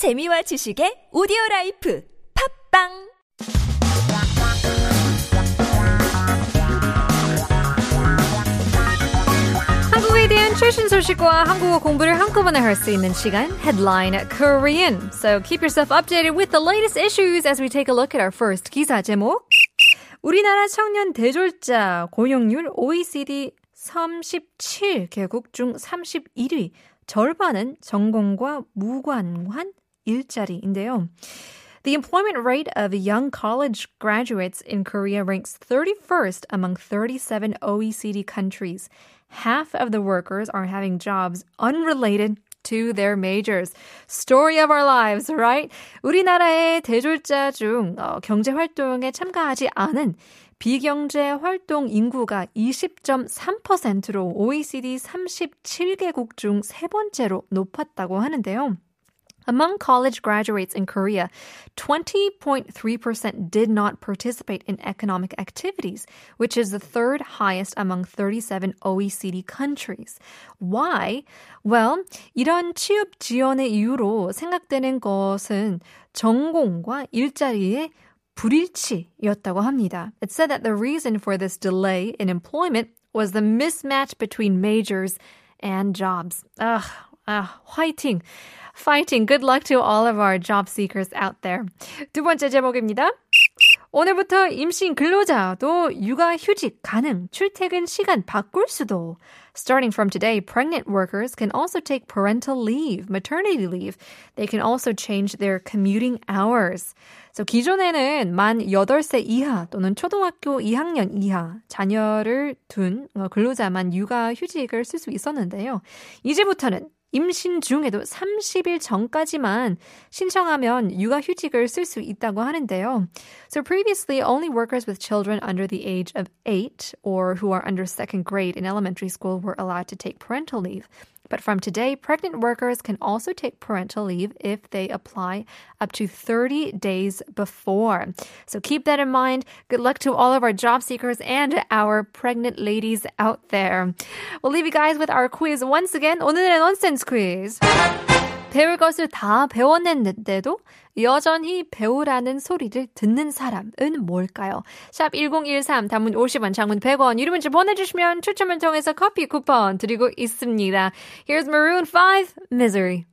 재미와 지식의 오디오 라이프 팟빵 한국에 대한 최신 소식과 한국어 공부를 한꺼번에 할 수 있는 시간 Headline Korean. So keep yourself updated with the latest issues as we take a look at our first 기사 제목. 우리나라 청년 대졸자 고용률 OECD 37개국 중 31위. 절반은 전공과 무관한 일자리인데요. The employment rate of young college graduates in Korea ranks 31st among 37 OECD countries. Half of the workers are having jobs unrelated to their majors. Story of our lives, right? 우리나라의 대졸자 중 어, 경제 활동에 참가하지 않은 비경제 활동 인구가 20.3%로 OECD 37개국 중 세 번째로 높았다고 하는데요. Among college graduates in Korea, 20.3% did not participate in economic activities, which is the third highest among 37 OECD countries. Why? Well, 이런 취업 지원의 이유로 생각되는 것은 전공과 일자리의 불일치였다고 합니다. It said that the reason for this delay in employment was the mismatch between majors and jobs. Ugh, ugh, 화이팅! Fighting. Good luck to all of our job seekers out there. 두 번째 제목입니다. 오늘부터 임신 근로자도 육아 휴직 가능, 출퇴근 시간 바꿀 수도. Starting from today, pregnant workers can also take parental leave, maternity leave. They can also change their commuting hours. So 기존에는 만 8세 이하 또는 초등학교 2학년 이하 자녀를 둔 근로자만 육아 휴직을 쓸 수 있었는데요. 이제부터는 임신 중에도 30일 전까지만 신청하면 육아휴직을 쓸 수 있다고 하는데요. So previously, only workers with children under the age of 8 or who are under second grade in elementary school were allowed to take parental leave. But from today, pregnant workers can also take parental leave if they apply up to 30 days before. So keep that in mind. Good luck to all of our job seekers and our pregnant ladies out there. We'll leave you guys with our quiz once again. 오늘의 nonsense quiz. 배울 것을 다 배워냈는데도 여전히 배우라는 소리를 듣는 사람은 뭘까요? 샵 1013, 단문 50원, 장문 100원, 유료 문자 보내주시면 추첨을 통해서 커피 쿠폰 드리고 있습니다. Here's Maroon 5, Misery.